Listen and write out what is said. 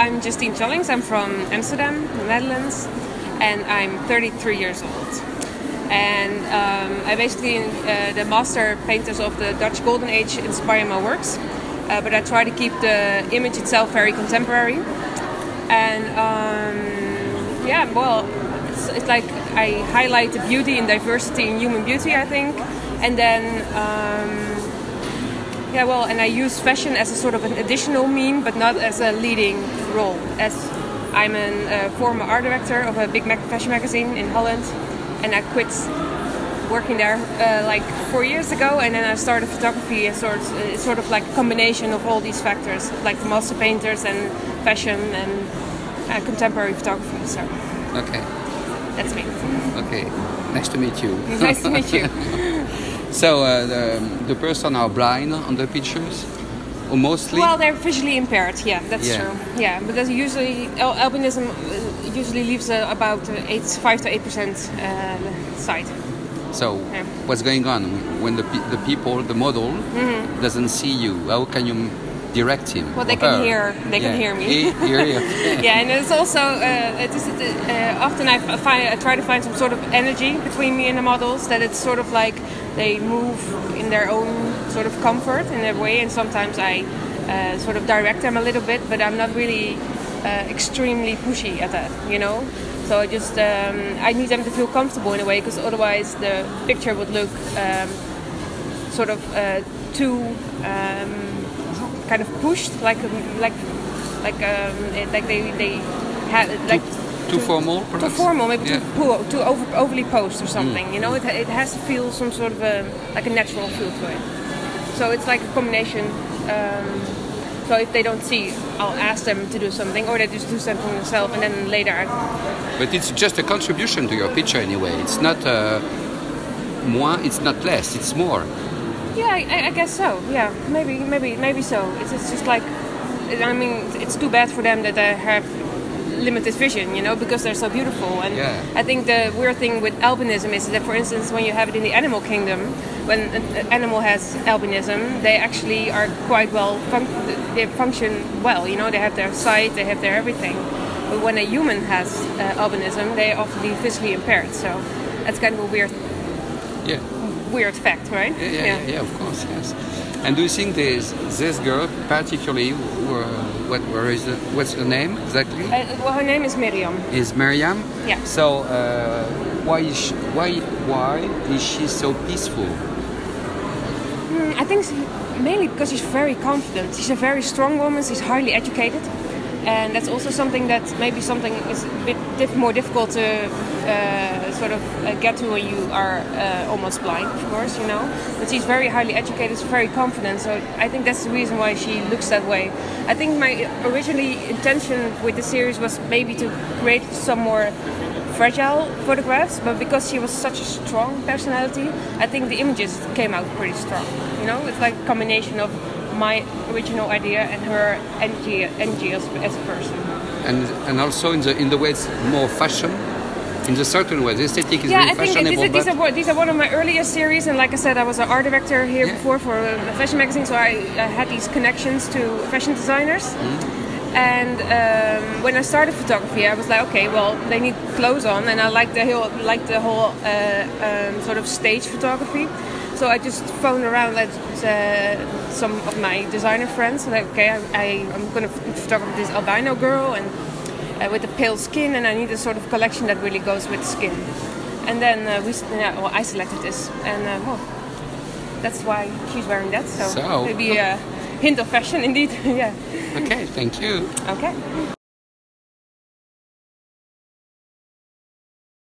I'm Justine Tjallinks. I'm from Amsterdam, the Netherlands, and I'm 33 years old. And um, I basically, uh, the master painters of the Dutch Golden Age inspire my works, uh, but I try to keep the image itself very contemporary. And um, yeah, well, it's, it's, like I highlight the beauty and diversity in human beauty, I think, and then. Um, yeah, well, and I use fashion as a sort of an additional mean, but not as a leading role. As I'm a uh, former art director of a big fashion magazine in Holland, and I quit working there uh, like four years ago, and then I started photography. As sort uh, sort of like a combination of all these factors, like the master painters and fashion and uh, contemporary photography. So. Okay. That's me. Okay. Nice to meet you. nice to meet you. So uh, the, the person are blind on the pictures, or mostly. Well, they're visually impaired. Yeah, that's yeah. true. Yeah, but because usually albinism uh, usually leaves uh, about eight, five to eight percent uh, sight. So yeah. what's going on when the the people, the model, mm-hmm. doesn't see you? How can you direct him. Well, they can her. hear. They yeah. can hear me. yeah, and it's also uh, it is, uh, often I find I try to find some sort of energy between me and the models that it's sort of like they move in their own sort of comfort in their way, and sometimes I uh, sort of direct them a little bit, but I'm not really uh, extremely pushy at that, you know. So I just um, I need them to feel comfortable in a way because otherwise the picture would look um, sort of uh, too. Um, kind of pushed, like um, like like um, like they they had like too, too formal, perhaps? too formal, maybe yeah. too too over, overly posed or something. Mm. You know, it it has to feel some sort of a like a natural feel to it. So it's like a combination. Um, so if they don't see, I'll ask them to do something, or they just do something themselves, and then later. I... But it's just a contribution to your picture anyway. It's not uh, more. It's not less. It's more. Yeah, I, I, guess so. Yeah, maybe, maybe, maybe so. It's, it's just like, I mean, it's too bad for them that they have limited vision, you know, because they're so beautiful. And yeah. I think the weird thing with albinism is that, for instance, when you have it in the animal kingdom, when an animal has albinism, they actually are quite well, fun- they function well, you know, they have their sight, they have their everything. But when a human has uh, albinism, they often be physically impaired. So that's kind of a weird. Yeah weird fact, right? Yeah, yeah, yeah, yeah of course, yes. And do you think this this girl particularly, what where is it, what's her name exactly? Uh, well, her name is Miriam. Is Miriam? Yeah. So uh, why is she, why why is she so peaceful? Mm, I think mainly because she's very confident. She's a very strong woman. She's highly educated and that's also something that maybe something is a bit diff more difficult to uh, sort of uh, get to when you are uh, almost blind, of course, you know. But she's very highly educated, she's very confident, so I think that's the reason why she looks that way. I think my originally intention with the series was maybe to create some more fragile photographs, but because she was such a strong personality, I think the images came out pretty strong. You know, it's like a combination of my original idea and her energy, energy as, as a person. And and also in the in the way it's more fashion. In a certain way, the aesthetic is yeah, I think fashionable. These, these, are, these are one of my earliest series, and like I said, I was an art director here yeah. before for a fashion magazine, so I, I had these connections to fashion designers. Mm. And um, when I started photography, I was like, okay, well, they need clothes on, and I like the whole, like the whole uh, um, sort of stage photography. So I just phoned around at uh, some of my designer friends. Like, okay, I, I, am going to photograph this albino girl and uh, with the pale skin, and I need a sort of collection that really goes with skin. And then uh, we, yeah, well, I selected this, and uh, well, that's why she's wearing that. So, so maybe a hint of fashion, indeed. yeah. Okay, thank you. Okay.